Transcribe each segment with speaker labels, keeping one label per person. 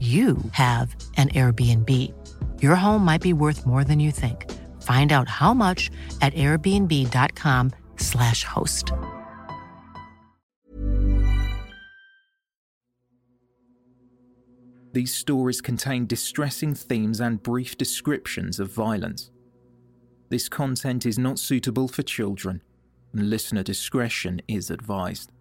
Speaker 1: you have an Airbnb. Your home might be worth more than you think. Find out how much at airbnb.com/slash host.
Speaker 2: These stories contain distressing themes and brief descriptions of violence. This content is not suitable for children, and listener discretion is advised.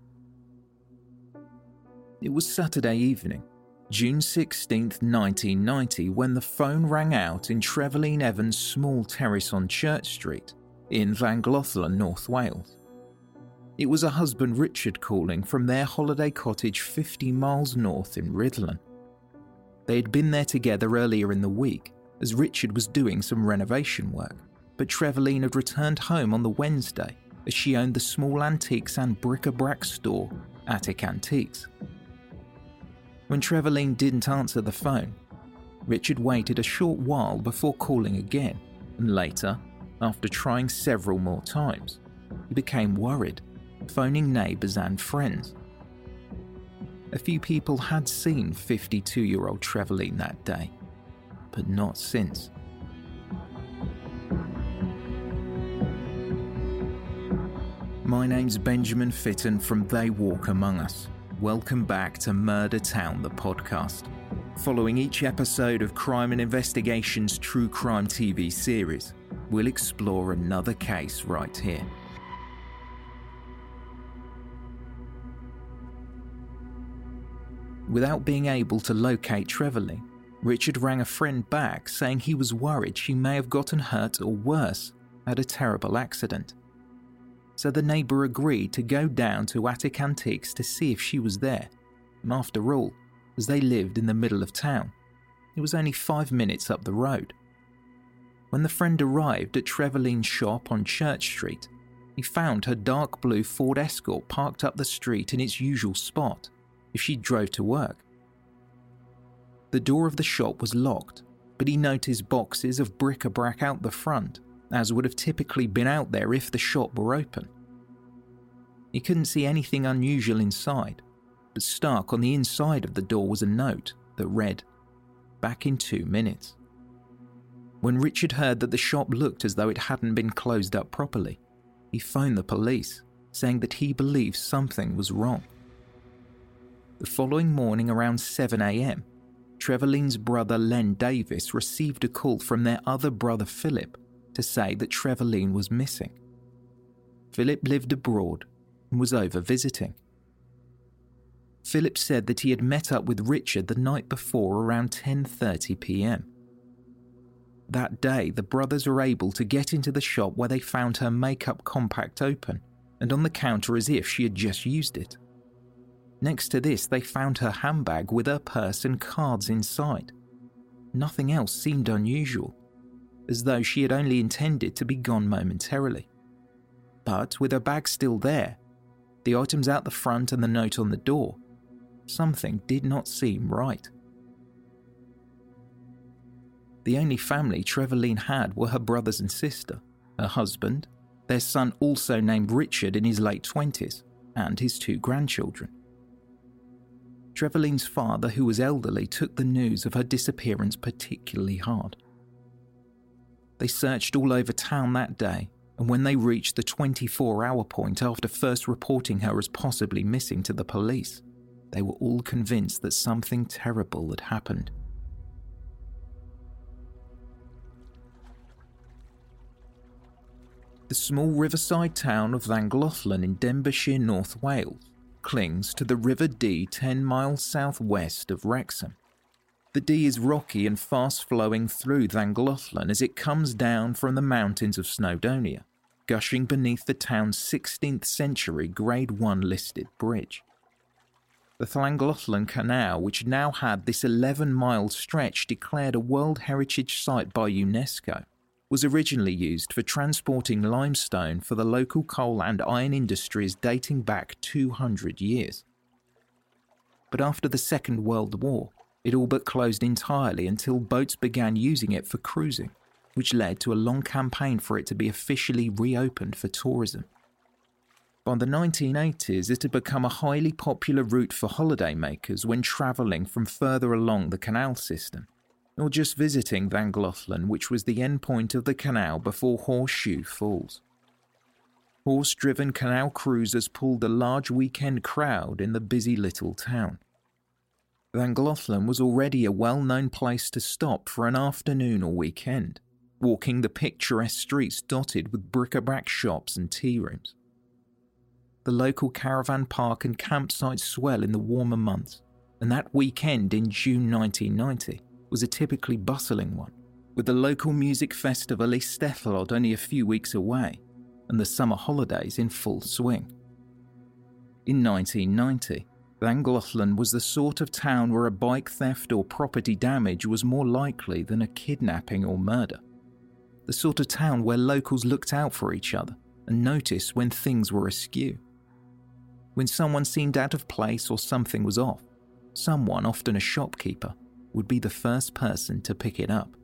Speaker 2: It was Saturday evening June 16, 1990, when the phone rang out in Trefaleen Evans' small terrace on Church Street in Llangollen, North Wales. It was a husband Richard calling from their holiday cottage 50 miles north in Rhuddlan. They had been there together earlier in the week as Richard was doing some renovation work, but Trefaleen had returned home on the Wednesday as she owned the small antiques and bric-a-brac store, Attic Antiques, when Trefaleen didn't answer the phone, Richard waited a short while before calling again, and later, after trying several more times, he became worried, phoning neighbours and friends. A few people had seen 52 year old Trefaleen that day, but not since. My name's Benjamin Fitton from They Walk Among Us. Welcome back to Murder Town, the podcast. Following each episode of Crime and Investigation's true crime TV series, we'll explore another case right here. Without being able to locate Trefaleen, Richard rang a friend back saying he was worried she may have gotten hurt or worse at a terrible accident so the neighbour agreed to go down to Attic Antiques to see if she was there. And after all, as they lived in the middle of town, it was only five minutes up the road. When the friend arrived at Trefaleen's shop on Church Street, he found her dark blue Ford Escort parked up the street in its usual spot if she drove to work. The door of the shop was locked, but he noticed boxes of bric a brac out the front as would have typically been out there if the shop were open. He couldn't see anything unusual inside, but stuck on the inside of the door was a note that read, Back in two minutes. When Richard heard that the shop looked as though it hadn't been closed up properly, he phoned the police, saying that he believed something was wrong. The following morning, around 7am, Trefaleen's brother Len Davis received a call from their other brother Philip to say that Trefaleen was missing. Philip lived abroad and was over visiting. Philip said that he had met up with Richard the night before around 10:30 p.m. That day, the brothers were able to get into the shop where they found her makeup compact open and on the counter as if she had just used it. Next to this, they found her handbag with her purse and cards inside. Nothing else seemed unusual as though she had only intended to be gone momentarily. But with her bag still there, the items out the front and the note on the door, something did not seem right. The only family Trefaleen had were her brothers and sister, her husband, their son also named Richard in his late 20s, and his two grandchildren. Trefaleen's father, who was elderly, took the news of her disappearance particularly hard. They searched all over town that day, and when they reached the 24 hour point after first reporting her as possibly missing to the police, they were all convinced that something terrible had happened. The small riverside town of Llangollen in Denbighshire, North Wales, clings to the River Dee 10 miles southwest of Wrexham. The Dee is rocky and fast flowing through Llangollen as it comes down from the mountains of Snowdonia, gushing beneath the town's 16th century Grade 1 listed bridge. The Llangollen Canal, which now had this 11 mile stretch declared a World Heritage Site by UNESCO, was originally used for transporting limestone for the local coal and iron industries dating back 200 years. But after the Second World War, it all but closed entirely until boats began using it for cruising, which led to a long campaign for it to be officially reopened for tourism. By the 1980s, it had become a highly popular route for holidaymakers when travelling from further along the canal system or just visiting Van Llangollen, which was the end point of the canal before Horseshoe Falls. Horse driven canal cruisers pulled a large weekend crowd in the busy little town. Llangollen was already a well known place to stop for an afternoon or weekend, walking the picturesque streets dotted with bric a brac shops and tea rooms. The local caravan park and campsites swell in the warmer months, and that weekend in June 1990 was a typically bustling one, with the local music festival Eisteddfod only a few weeks away and the summer holidays in full swing. In 1990, Llangollen was the sort of town where a bike theft or property damage was more likely than a kidnapping or murder. The sort of town where locals looked out for each other and noticed when things were askew. When someone seemed out of place or something was off, someone, often a shopkeeper, would be the first person to pick it up.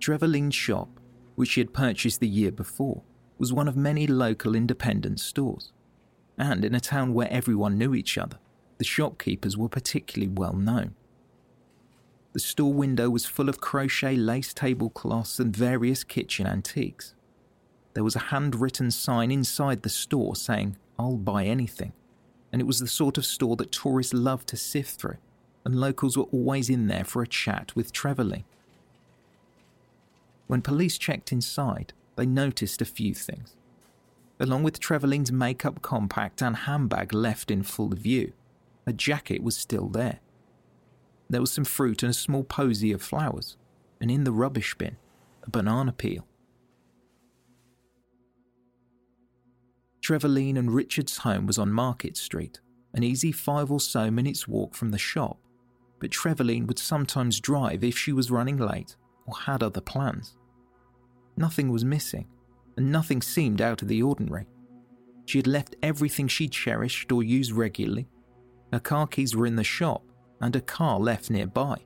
Speaker 2: Trefaleen's shop, which she had purchased the year before, was one of many local independent stores. And in a town where everyone knew each other, the shopkeepers were particularly well known. The store window was full of crochet lace tablecloths and various kitchen antiques. There was a handwritten sign inside the store saying, I'll buy anything and it was the sort of store that tourists loved to sift through, and locals were always in there for a chat with Trefaleen. When police checked inside, they noticed a few things. Along with Trefaleen's makeup compact and handbag left in full view, her jacket was still there. There was some fruit and a small posy of flowers, and in the rubbish bin, a banana peel. Trefaleen and Richard's home was on Market Street, an easy five or so minutes' walk from the shop, but Trefaleen would sometimes drive if she was running late or had other plans. Nothing was missing, and nothing seemed out of the ordinary. She had left everything she cherished or used regularly. Her car keys were in the shop, and a car left nearby.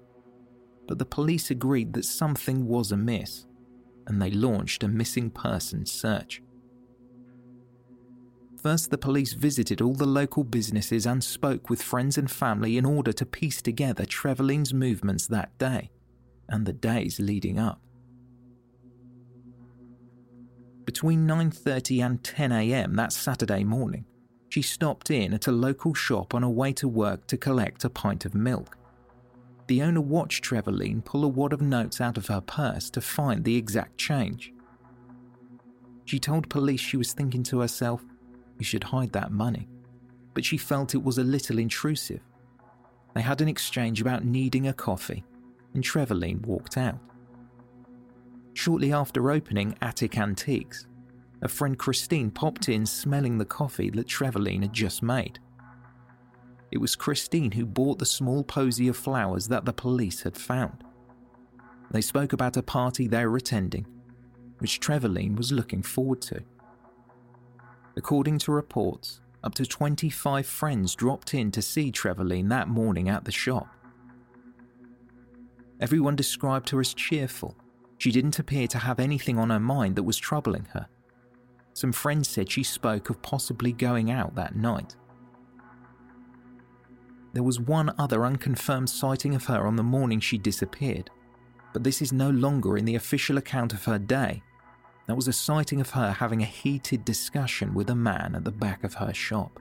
Speaker 2: But the police agreed that something was amiss, and they launched a missing persons search. First, the police visited all the local businesses and spoke with friends and family in order to piece together Trefaleen's movements that day and the days leading up. Between 9:30 and 10 a.m. that Saturday morning, she stopped in at a local shop on her way to work to collect a pint of milk. The owner watched Trefaleen pull a wad of notes out of her purse to find the exact change. She told police she was thinking to herself, we should hide that money. But she felt it was a little intrusive. They had an exchange about needing a coffee, and Trefaleen walked out. Shortly after opening Attic Antiques, a friend Christine popped in smelling the coffee that Trefaleen had just made. It was Christine who bought the small posy of flowers that the police had found. They spoke about a party they were attending, which Trefaleen was looking forward to. According to reports, up to 25 friends dropped in to see Trefaleen that morning at the shop. Everyone described her as cheerful. She didn't appear to have anything on her mind that was troubling her. Some friends said she spoke of possibly going out that night. There was one other unconfirmed sighting of her on the morning she disappeared, but this is no longer in the official account of her day there was a sighting of her having a heated discussion with a man at the back of her shop.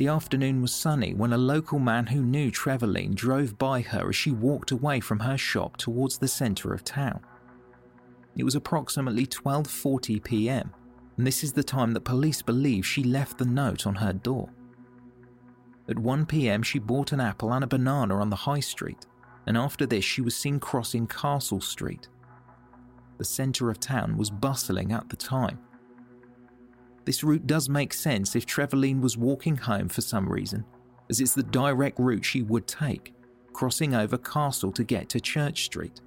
Speaker 2: The afternoon was sunny when a local man who knew Trefaleen drove by her as she walked away from her shop towards the centre of town. It was approximately 12:40 p.m., and this is the time that police believe she left the note on her door. At 1 pm, she bought an apple and a banana on the high street, and after this, she was seen crossing Castle Street. The centre of town was bustling at the time. This route does make sense if Trefaleen was walking home for some reason, as it's the direct route she would take, crossing over Castle to get to Church Street.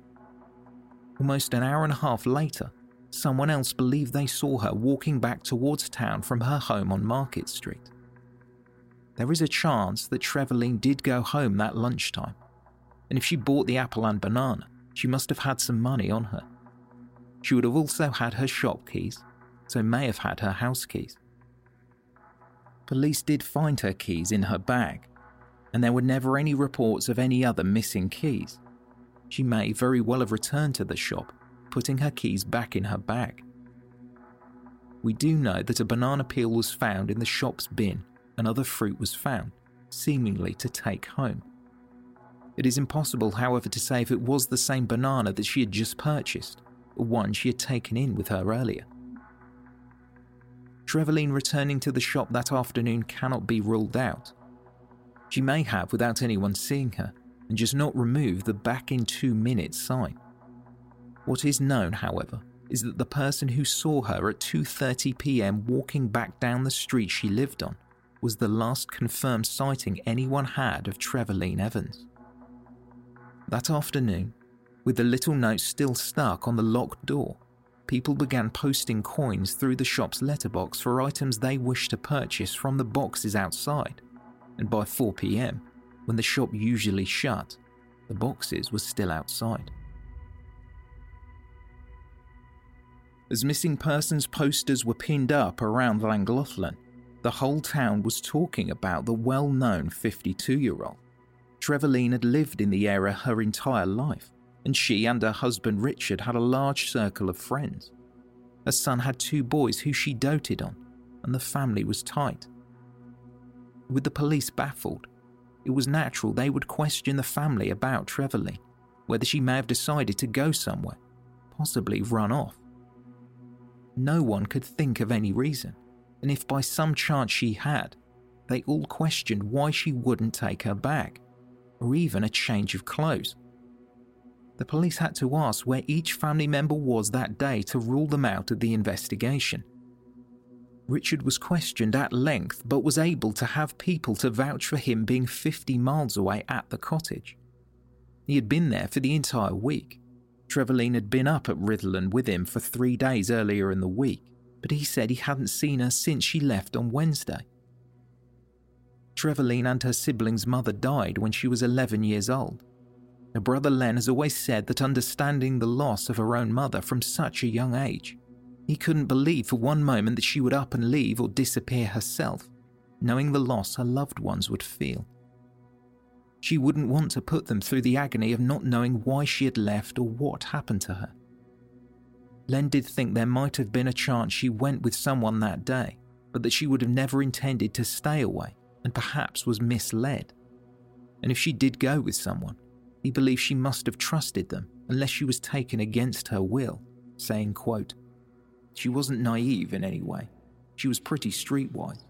Speaker 2: Almost an hour and a half later, someone else believed they saw her walking back towards town from her home on Market Street there is a chance that Trefaleen did go home that lunchtime, and if she bought the apple and banana, she must have had some money on her. She would have also had her shop keys, so may have had her house keys. Police did find her keys in her bag, and there were never any reports of any other missing keys. She may very well have returned to the shop, putting her keys back in her bag. We do know that a banana peel was found in the shop's bin and other fruit was found, seemingly to take home. It is impossible, however, to say if it was the same banana that she had just purchased, or one she had taken in with her earlier. Trefaleen returning to the shop that afternoon cannot be ruled out. She may have without anyone seeing her, and just not remove the back in two minutes sign. What is known, however, is that the person who saw her at 2:30 p.m. walking back down the street she lived on was the last confirmed sighting anyone had of Trefaleen Evans. That afternoon, with the little note still stuck on the locked door, people began posting coins through the shop's letterbox for items they wished to purchase from the boxes outside, and by 4 pm, when the shop usually shut, the boxes were still outside. As missing persons posters were pinned up around Llangollen, the whole town was talking about the well known 52 year old. Trefaleen had lived in the area her entire life, and she and her husband Richard had a large circle of friends. Her son had two boys who she doted on, and the family was tight. With the police baffled, it was natural they would question the family about Trefaleen, whether she may have decided to go somewhere, possibly run off. No one could think of any reason and if by some chance she had, they all questioned why she wouldn't take her bag, or even a change of clothes. The police had to ask where each family member was that day to rule them out of the investigation. Richard was questioned at length but was able to have people to vouch for him being 50 miles away at the cottage. He had been there for the entire week. Trefaleen had been up at Rhuddlan with him for three days earlier in the week but he said he hadn't seen her since she left on Wednesday. Trefaleen and her sibling's mother died when she was 11 years old. Her brother Len has always said that understanding the loss of her own mother from such a young age, he couldn't believe for one moment that she would up and leave or disappear herself, knowing the loss her loved ones would feel. She wouldn't want to put them through the agony of not knowing why she had left or what happened to her. Len did think there might have been a chance she went with someone that day, but that she would have never intended to stay away and perhaps was misled. And if she did go with someone, he believed she must have trusted them unless she was taken against her will, saying, quote, She wasn't naive in any way. She was pretty streetwise.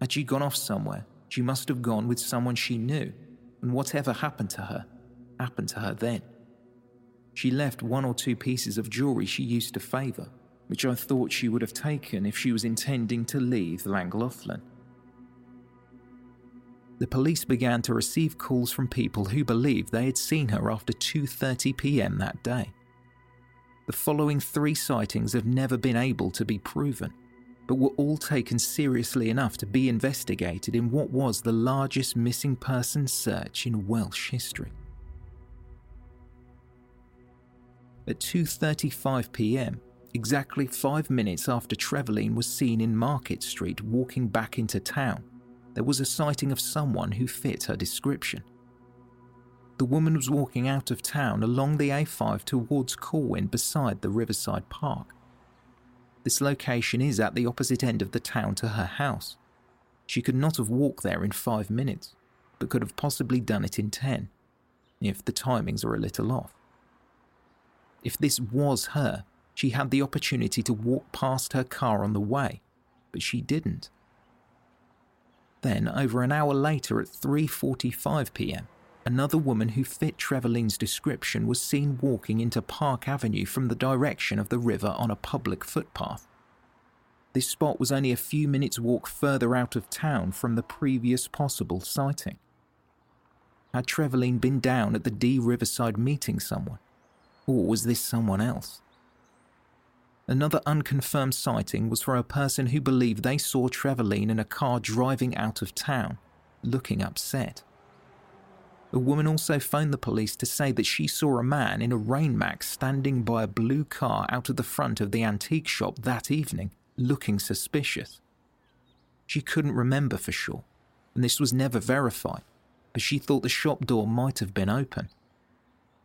Speaker 2: Had she gone off somewhere, she must have gone with someone she knew, and whatever happened to her, happened to her then. She left one or two pieces of jewellery she used to favour, which I thought she would have taken if she was intending to leave Llangollen. The police began to receive calls from people who believed they had seen her after 2:30 p.m. that day. The following 3 sightings have never been able to be proven, but were all taken seriously enough to be investigated in what was the largest missing person search in Welsh history. At 2:35 p.m., exactly 5 minutes after Trefaleen was seen in Market Street walking back into town, there was a sighting of someone who fit her description. The woman was walking out of town along the A5 towards Corwen beside the Riverside Park. This location is at the opposite end of the town to her house. She could not have walked there in five minutes, but could have possibly done it in ten, if the timings are a little off. If this was her, she had the opportunity to walk past her car on the way, but she didn't. Then, over an hour later at 3:45 p.m., another woman who fit Trefaleen's description was seen walking into Park Avenue from the direction of the river on a public footpath. This spot was only a few minutes' walk further out of town from the previous possible sighting. Had Trefaleen been down at the Dee Riverside meeting someone? Or was this someone else? Another unconfirmed sighting was for a person who believed they saw Trefaleen in a car driving out of town, looking upset. A woman also phoned the police to say that she saw a man in a rain mac standing by a blue car out of the front of the antique shop that evening, looking suspicious. She couldn't remember for sure, and this was never verified, but she thought the shop door might have been open.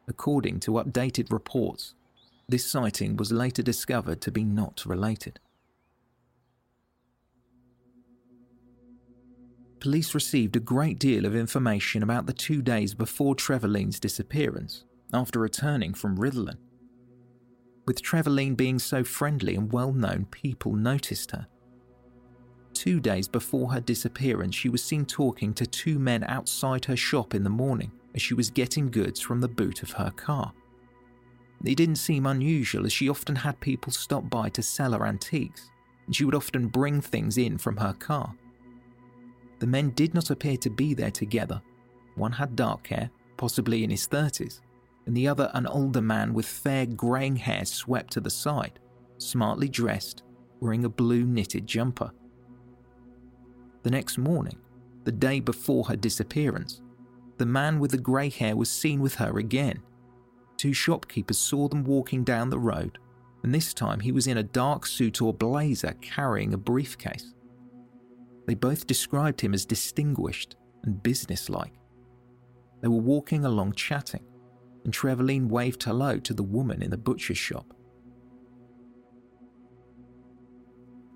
Speaker 2: According to updated reports, this sighting was later discovered to be not related. Police received a great deal of information about the two days before Trefaleen's disappearance after returning from Rhuddlan. With Trefaleen being so friendly and well known, people noticed her. Two days before her disappearance, she was seen talking to two men outside her shop in the morning as she was getting goods from the boot of her car. It didn't seem unusual as she often had people stop by to sell her antiques, and she would often bring things in from her car. The men did not appear to be there together. One had dark hair, possibly in his 30s, and the other an older man with fair greying hair swept to the side, smartly dressed, wearing a blue knitted jumper. The next morning, the day before her disappearance, the man with the grey hair was seen with her again. Two shopkeepers saw them walking down the road, and this time he was in a dark suit or blazer carrying a briefcase. They both described him as distinguished and businesslike. They were walking along chatting, and Trefaleen waved hello to the woman in the butcher's shop.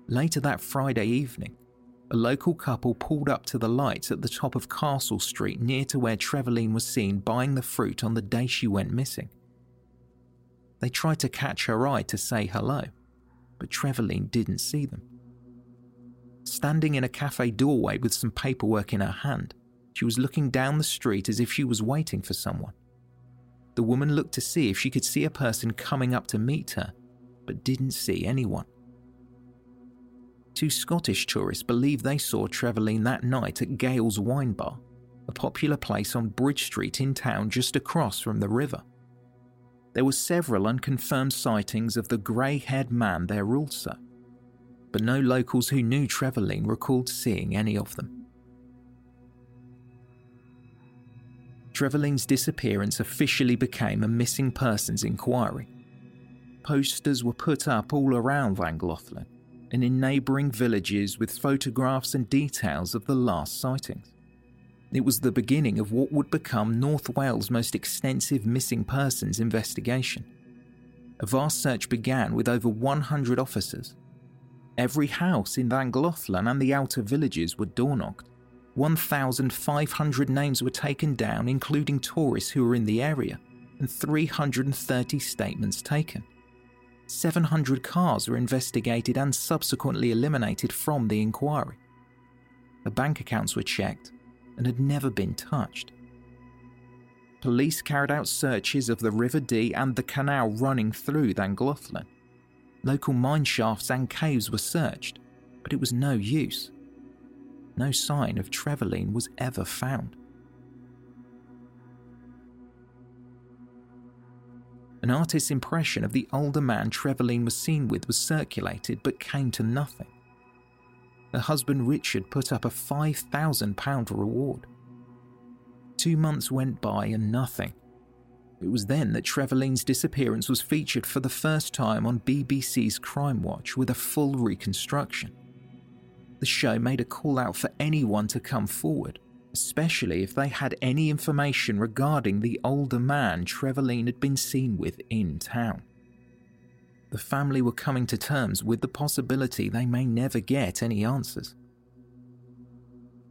Speaker 2: Later that Friday evening, a local couple pulled up to the lights at the top of Castle Street near to where Trefaleen was seen buying the fruit on the day she went missing. They tried to catch her eye to say hello, but Trefaleen didn't see them. Standing in a cafe doorway with some paperwork in her hand, she was looking down the street as if she was waiting for someone. The woman looked to see if she could see a person coming up to meet her, but didn't see anyone. Two Scottish tourists believe they saw Trefaleen that night at Gale's Wine Bar, a popular place on Bridge Street in town just across from the river. There were several unconfirmed sightings of the grey haired man there also, but no locals who knew Trefaleen recalled seeing any of them. Trefaleen's disappearance officially became a missing persons inquiry. Posters were put up all around Llangollen and in neighbouring villages with photographs and details of the last sightings. It was the beginning of what would become North Wales' most extensive missing persons investigation. A vast search began with over 100 officers. Every house in Llangollen and the outer villages were door knocked. 1,500 names were taken down, including tourists who were in the area, and 330 statements taken. 700 cars were investigated and subsequently eliminated from the inquiry. The bank accounts were checked and had never been touched. Police carried out searches of the River Dee and the canal running through Llangollen. Local mine shafts and caves were searched, but it was no use. No sign of Trefaleen was ever found. An artist's impression of the older man Trefaleen was seen with was circulated but came to nothing. Her husband Richard put up a £5,000 reward. Two months went by and nothing. It was then that Trefaleen's disappearance was featured for the first time on BBC's Crimewatch with a full reconstruction. The show made a call out for anyone to come forward especially if they had any information regarding the older man Trefaleen had been seen with in town. The family were coming to terms with the possibility they may never get any answers.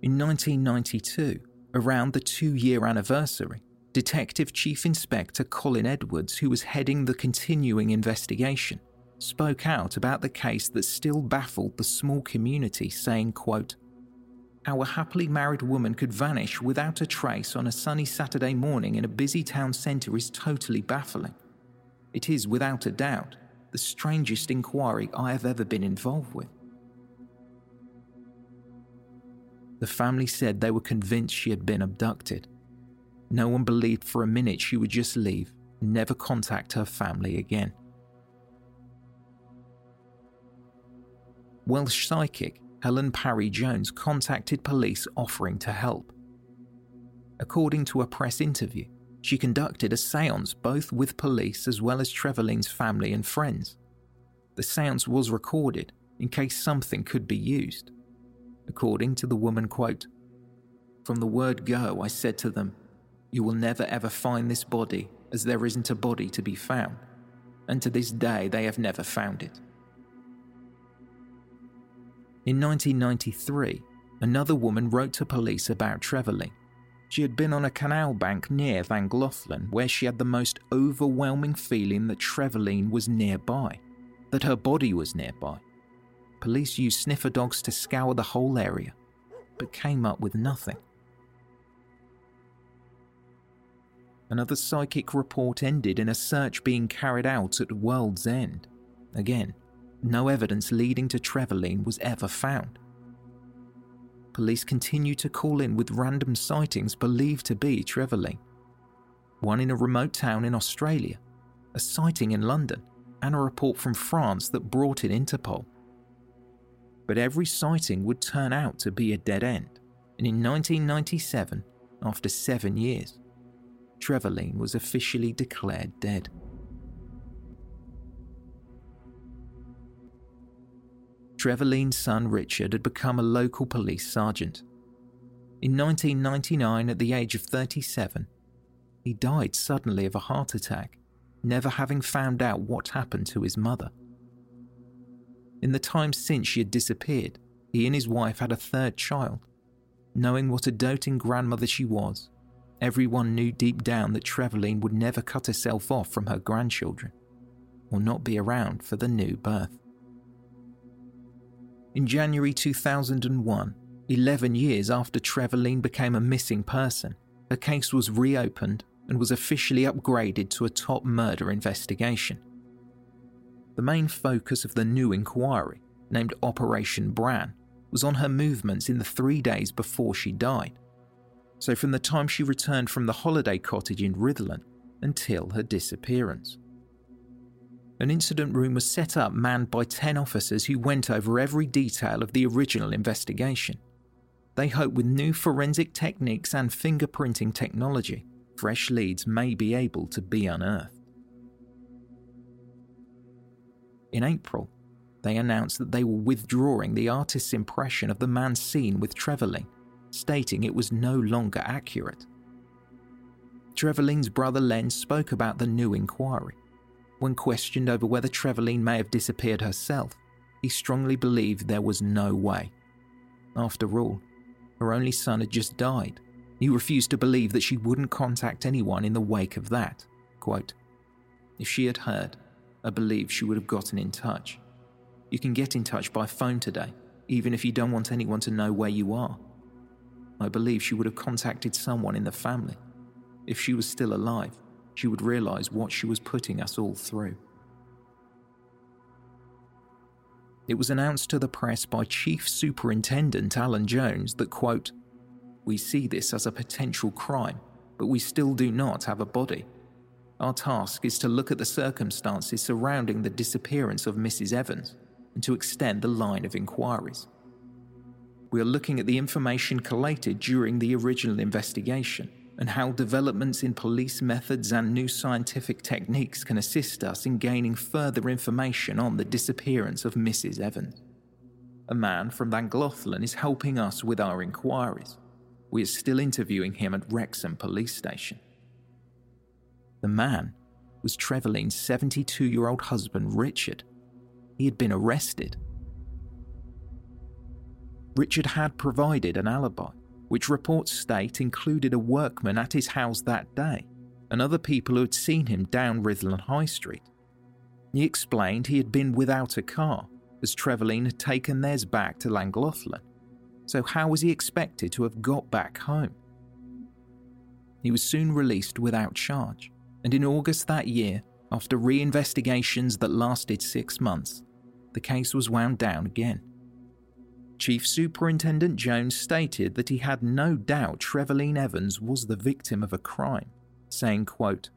Speaker 2: In 1992, around the two year anniversary, Detective Chief Inspector Colin Edwards, who was heading the continuing investigation, spoke out about the case that still baffled the small community, saying, quote, How a happily married woman could vanish without a trace on a sunny Saturday morning in a busy town centre is totally baffling. It is, without a doubt, the strangest inquiry I have ever been involved with. The family said they were convinced she had been abducted. No one believed for a minute she would just leave and never contact her family again. Welsh psychic Helen Parry Jones contacted police offering to help. According to a press interview, she conducted a seance both with police as well as Trefaleen's family and friends. The seance was recorded in case something could be used. According to the woman, quote, From the word go, I said to them, You will never ever find this body, as there isn't a body to be found. And to this day, they have never found it. In 1993, another woman wrote to police about Trefaleen she had been on a canal bank near Van Llangollen where she had the most overwhelming feeling that Trefaleen was nearby, that her body was nearby. Police used sniffer dogs to scour the whole area, but came up with nothing. Another psychic report ended in a search being carried out at World's End. Again, no evidence leading to Trefaleen was ever found police continued to call in with random sightings believed to be Trefaleen. One in a remote town in Australia, a sighting in London, and a report from France that brought in Interpol. But every sighting would turn out to be a dead end, and in 1997, after seven years, Trefaleen was officially declared dead. Trefaleen's son Richard had become a local police sergeant. In 1999, at the age of 37, he died suddenly of a heart attack, never having found out what happened to his mother. In the time since she had disappeared, he and his wife had a third child. Knowing what a doting grandmother she was, everyone knew deep down that Trefaleen would never cut herself off from her grandchildren, or not be around for the new birth. In January 2001, 11 years after Trefaleen became a missing person, her case was reopened and was officially upgraded to a top murder investigation. The main focus of the new inquiry, named Operation Bran, was on her movements in the three days before she died. So, from the time she returned from the holiday cottage in Rhuddlan until her disappearance an incident room was set up manned by 10 officers who went over every detail of the original investigation. They hope with new forensic techniques and fingerprinting technology, fresh leads may be able to be unearthed. In April, they announced that they were withdrawing the artist's impression of the man seen with Trefaleen, stating it was no longer accurate. Trefaleen's brother Len spoke about the new inquiry when questioned over whether Trefaleen may have disappeared herself, he strongly believed there was no way. After all, her only son had just died. He refused to believe that she wouldn't contact anyone in the wake of that. Quote, if she had heard, I believe she would have gotten in touch. You can get in touch by phone today, even if you don't want anyone to know where you are. I believe she would have contacted someone in the family. If she was still alive, she would realize what she was putting us all through. It was announced to the press by Chief Superintendent Alan Jones that, quote, We see this as a potential crime, but we still do not have a body. Our task is to look at the circumstances surrounding the disappearance of Mrs. Evans and to extend the line of inquiries. We are looking at the information collated during the original investigation and how developments in police methods and new scientific techniques can assist us in gaining further information on the disappearance of Mrs. Evans. A man from Llangollen is helping us with our inquiries. We are still interviewing him at Wrexham Police Station. The man was Trefaleen's 72 year old husband, Richard. He had been arrested. Richard had provided an alibi, which reports state included a workman at his house that day and other people who had seen him down Rhuddlan High Street. He explained he had been without a car, as Trefaleen had taken theirs back to Llangollen. So, how was he expected to have got back home? He was soon released without charge, and in August that year, after re investigations that lasted six months, the case was wound down again. Chief Superintendent Jones stated that he had no doubt Trefaleen Evans was the victim of a crime, saying, quote,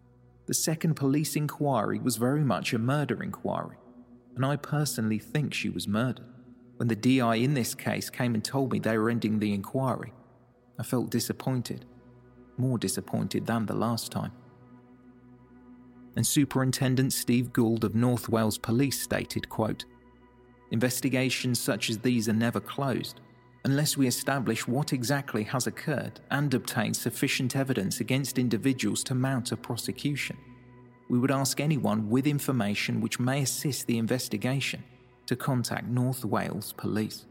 Speaker 2: The second police inquiry was very much a murder inquiry, and I personally think she was murdered. When the DI in this case came and told me they were ending the inquiry, I felt disappointed, more disappointed than the last time. And Superintendent Steve Gould of North Wales Police stated, quote, Investigations such as these are never closed unless we establish what exactly has occurred and obtain sufficient evidence against individuals to mount a prosecution. We would ask anyone with information which may assist the investigation to contact North Wales Police.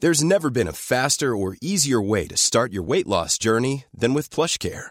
Speaker 3: There's never been a faster or easier way to start your weight loss journey than with PlushCare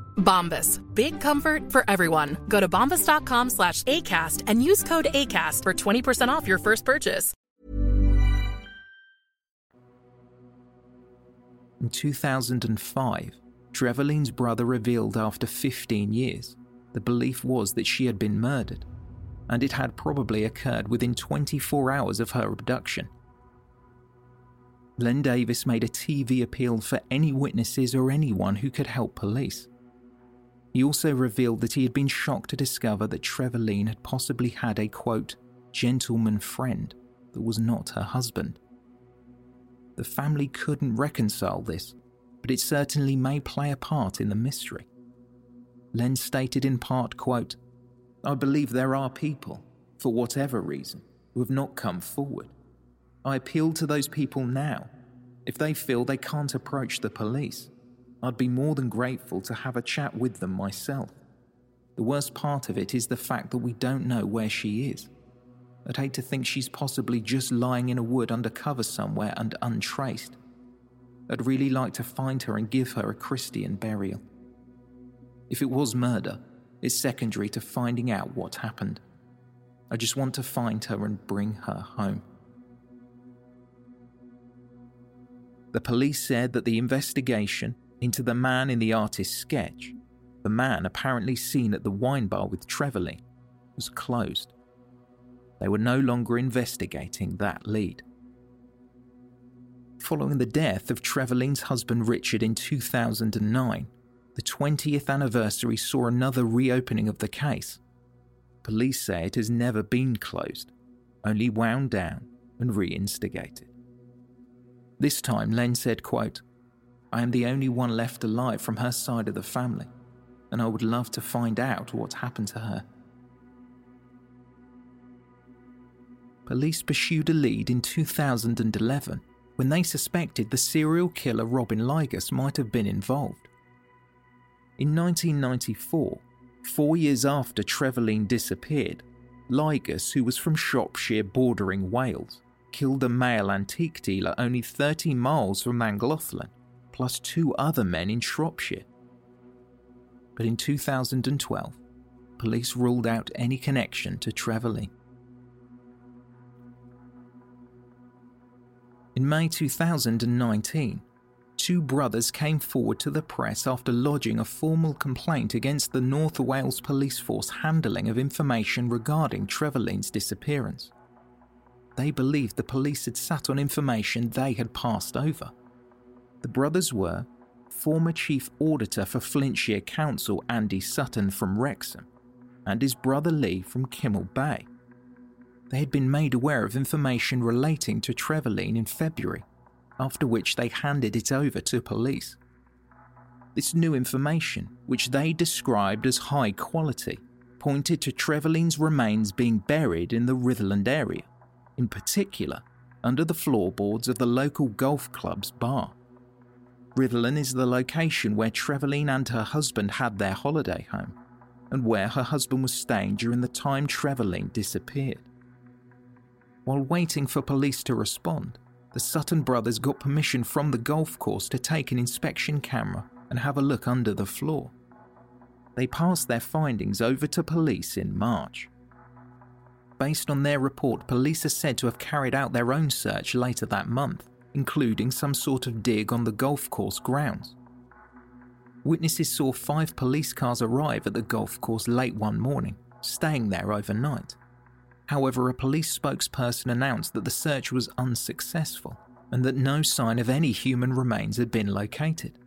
Speaker 4: Bombas. Big comfort for everyone. Go to bombas.com slash ACAST and use code ACAST for 20% off your first purchase.
Speaker 2: In 2005, Trefaleen's brother revealed after 15 years the belief was that she had been murdered, and it had probably occurred within 24 hours of her abduction. Len Davis made a TV appeal for any witnesses or anyone who could help police. He also revealed that he had been shocked to discover that Trefaleen had possibly had a quote, gentleman friend that was not her husband. The family couldn't reconcile this, but it certainly may play a part in the mystery. Len stated in part, quote, I believe there are people, for whatever reason, who have not come forward. I appeal to those people now. If they feel they can't approach the police, I'd be more than grateful to have a chat with them myself. The worst part of it is the fact that we don't know where she is. I'd hate to think she's possibly just lying in a wood under cover somewhere and untraced. I'd really like to find her and give her a Christian burial. If it was murder, it's secondary to finding out what happened. I just want to find her and bring her home. The police said that the investigation into the man in the artist's sketch, the man apparently seen at the wine bar with Trefaleen, was closed. They were no longer investigating that lead. Following the death of Trefaleen's husband Richard in 2009, the 20th anniversary saw another reopening of the case. Police say it has never been closed, only wound down and reinstigated. This time, Len said, quote, I am the only one left alive from her side of the family, and I would love to find out what happened to her. Police pursued a lead in 2011 when they suspected the serial killer Robin Ligus might have been involved. In 1994, four years after Trevelyan disappeared, Ligus, who was from Shropshire bordering Wales, killed a male antique dealer only 30 miles from Llangollen, plus two other men in Shropshire. But in 2012, police ruled out any connection to Trevelyan. In May 2019, two brothers came forward to the press after lodging a formal complaint against the North Wales Police Force handling of information regarding Trevelyan's disappearance. They believed the police had sat on information they had passed over. The brothers were former Chief Auditor for Flintshire Council Andy Sutton from Wrexham and his brother Lee from Kinmel Bay they had been made aware of information relating to Trevelyan in February, after which they handed it over to police. This new information, which they described as high quality, pointed to Trevelyan's remains being buried in the Rhuddlan area, in particular under the floorboards of the local golf club's bar. Rhuddlan is the location where Trevelyan and her husband had their holiday home, and where her husband was staying during the time Trevelyan disappeared. While waiting for police to respond, the Sutton brothers got permission from the golf course to take an inspection camera and have a look under the floor. They passed their findings over to police in March. Based on their report, police are said to have carried out their own search later that month, including some sort of dig on the golf course grounds. Witnesses saw five police cars arrive at the golf course late one morning, staying there overnight. However, a police spokesperson announced that the search was unsuccessful and that no sign of any human remains had been located.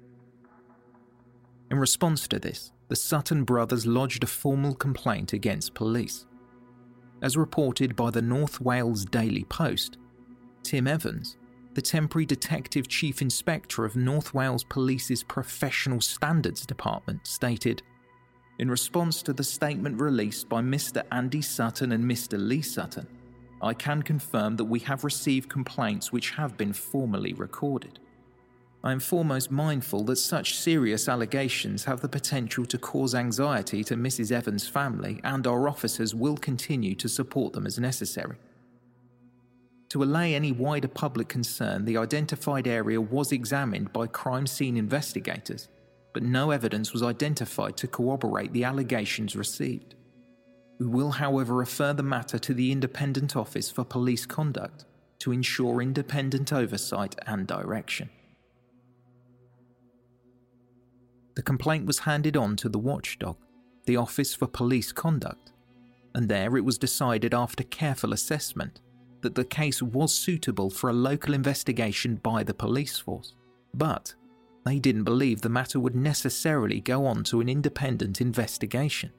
Speaker 2: In response to this, the Sutton brothers lodged a formal complaint against police. As reported by the North Wales Daily Post, Tim Evans, the temporary Detective Chief Inspector of North Wales Police's Professional Standards Department, stated in response to the statement released by Mr. Andy Sutton and Mr. Lee Sutton, I can confirm that we have received complaints which have been formally recorded. I am foremost mindful that such serious allegations have the potential to cause anxiety to Mrs. Evans' family, and our officers will continue to support them as necessary. To allay any wider public concern, the identified area was examined by crime scene investigators but no evidence was identified to corroborate the allegations received. We will, however, refer the matter to the Independent Office for Police Conduct to ensure independent oversight and direction. The complaint was handed on to the watchdog, the Office for Police Conduct, and there it was decided after careful assessment that the case was suitable for a local investigation by the police force, but they didn't believe the matter would necessarily go on to an independent investigation.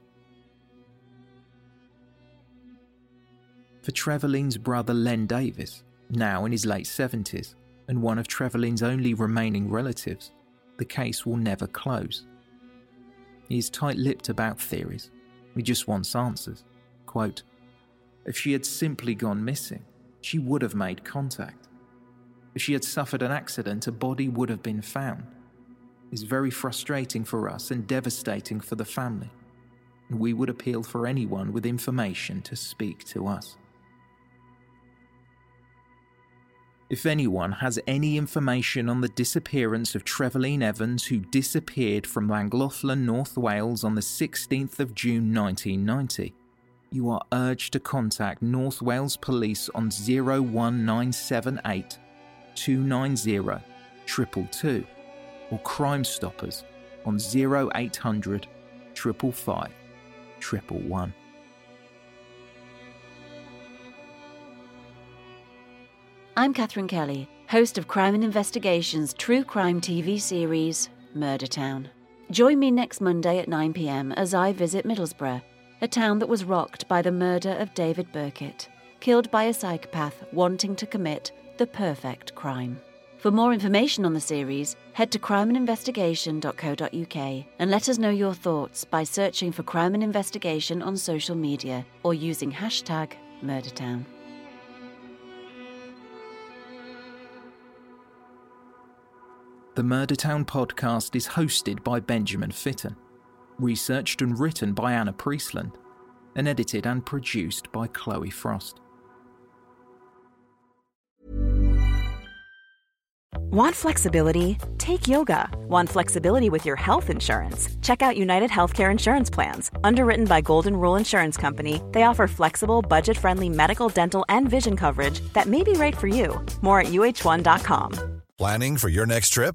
Speaker 2: For Trevelyan's brother Len Davis, now in his late 70s, and one of Trevelyan's only remaining relatives, the case will never close. He is tight lipped about theories. He just wants answers. Quote, if she had simply gone missing, she would have made contact. If she had suffered an accident, a body would have been found It's very frustrating for us and devastating for the family. And we would appeal for anyone with information to speak to us. If anyone has any information on the disappearance of Trevelyan Evans, who disappeared from Llangollen, North Wales on the 16th of June 1990, you are urged to contact North Wales Police on 01978 290 222 or Crime Stoppers on 0800 555 111.
Speaker 5: I'm Catherine Kelly, host of Crime and Investigation's true crime TV series, Murder Town. Join me next Monday at 9 pm as I visit Middlesbrough, a town that was rocked by the murder of David Burkitt, killed by a psychopath wanting to commit the perfect crime. For more information on the series, head to crimeandinvestigation.co.uk and let us know your thoughts by searching for Crime and Investigation on social media or using hashtag MurderTown.
Speaker 2: The Murdertown podcast is hosted by Benjamin Fitton, researched and written by Anna Priestland, and edited and produced by Chloe Frost.
Speaker 6: Want flexibility? Take yoga. Want flexibility with your health insurance? Check out United Healthcare Insurance Plans. Underwritten by Golden Rule Insurance Company, they offer flexible, budget friendly medical, dental, and vision coverage that may be right for you. More at uh1.com.
Speaker 7: Planning for your next trip?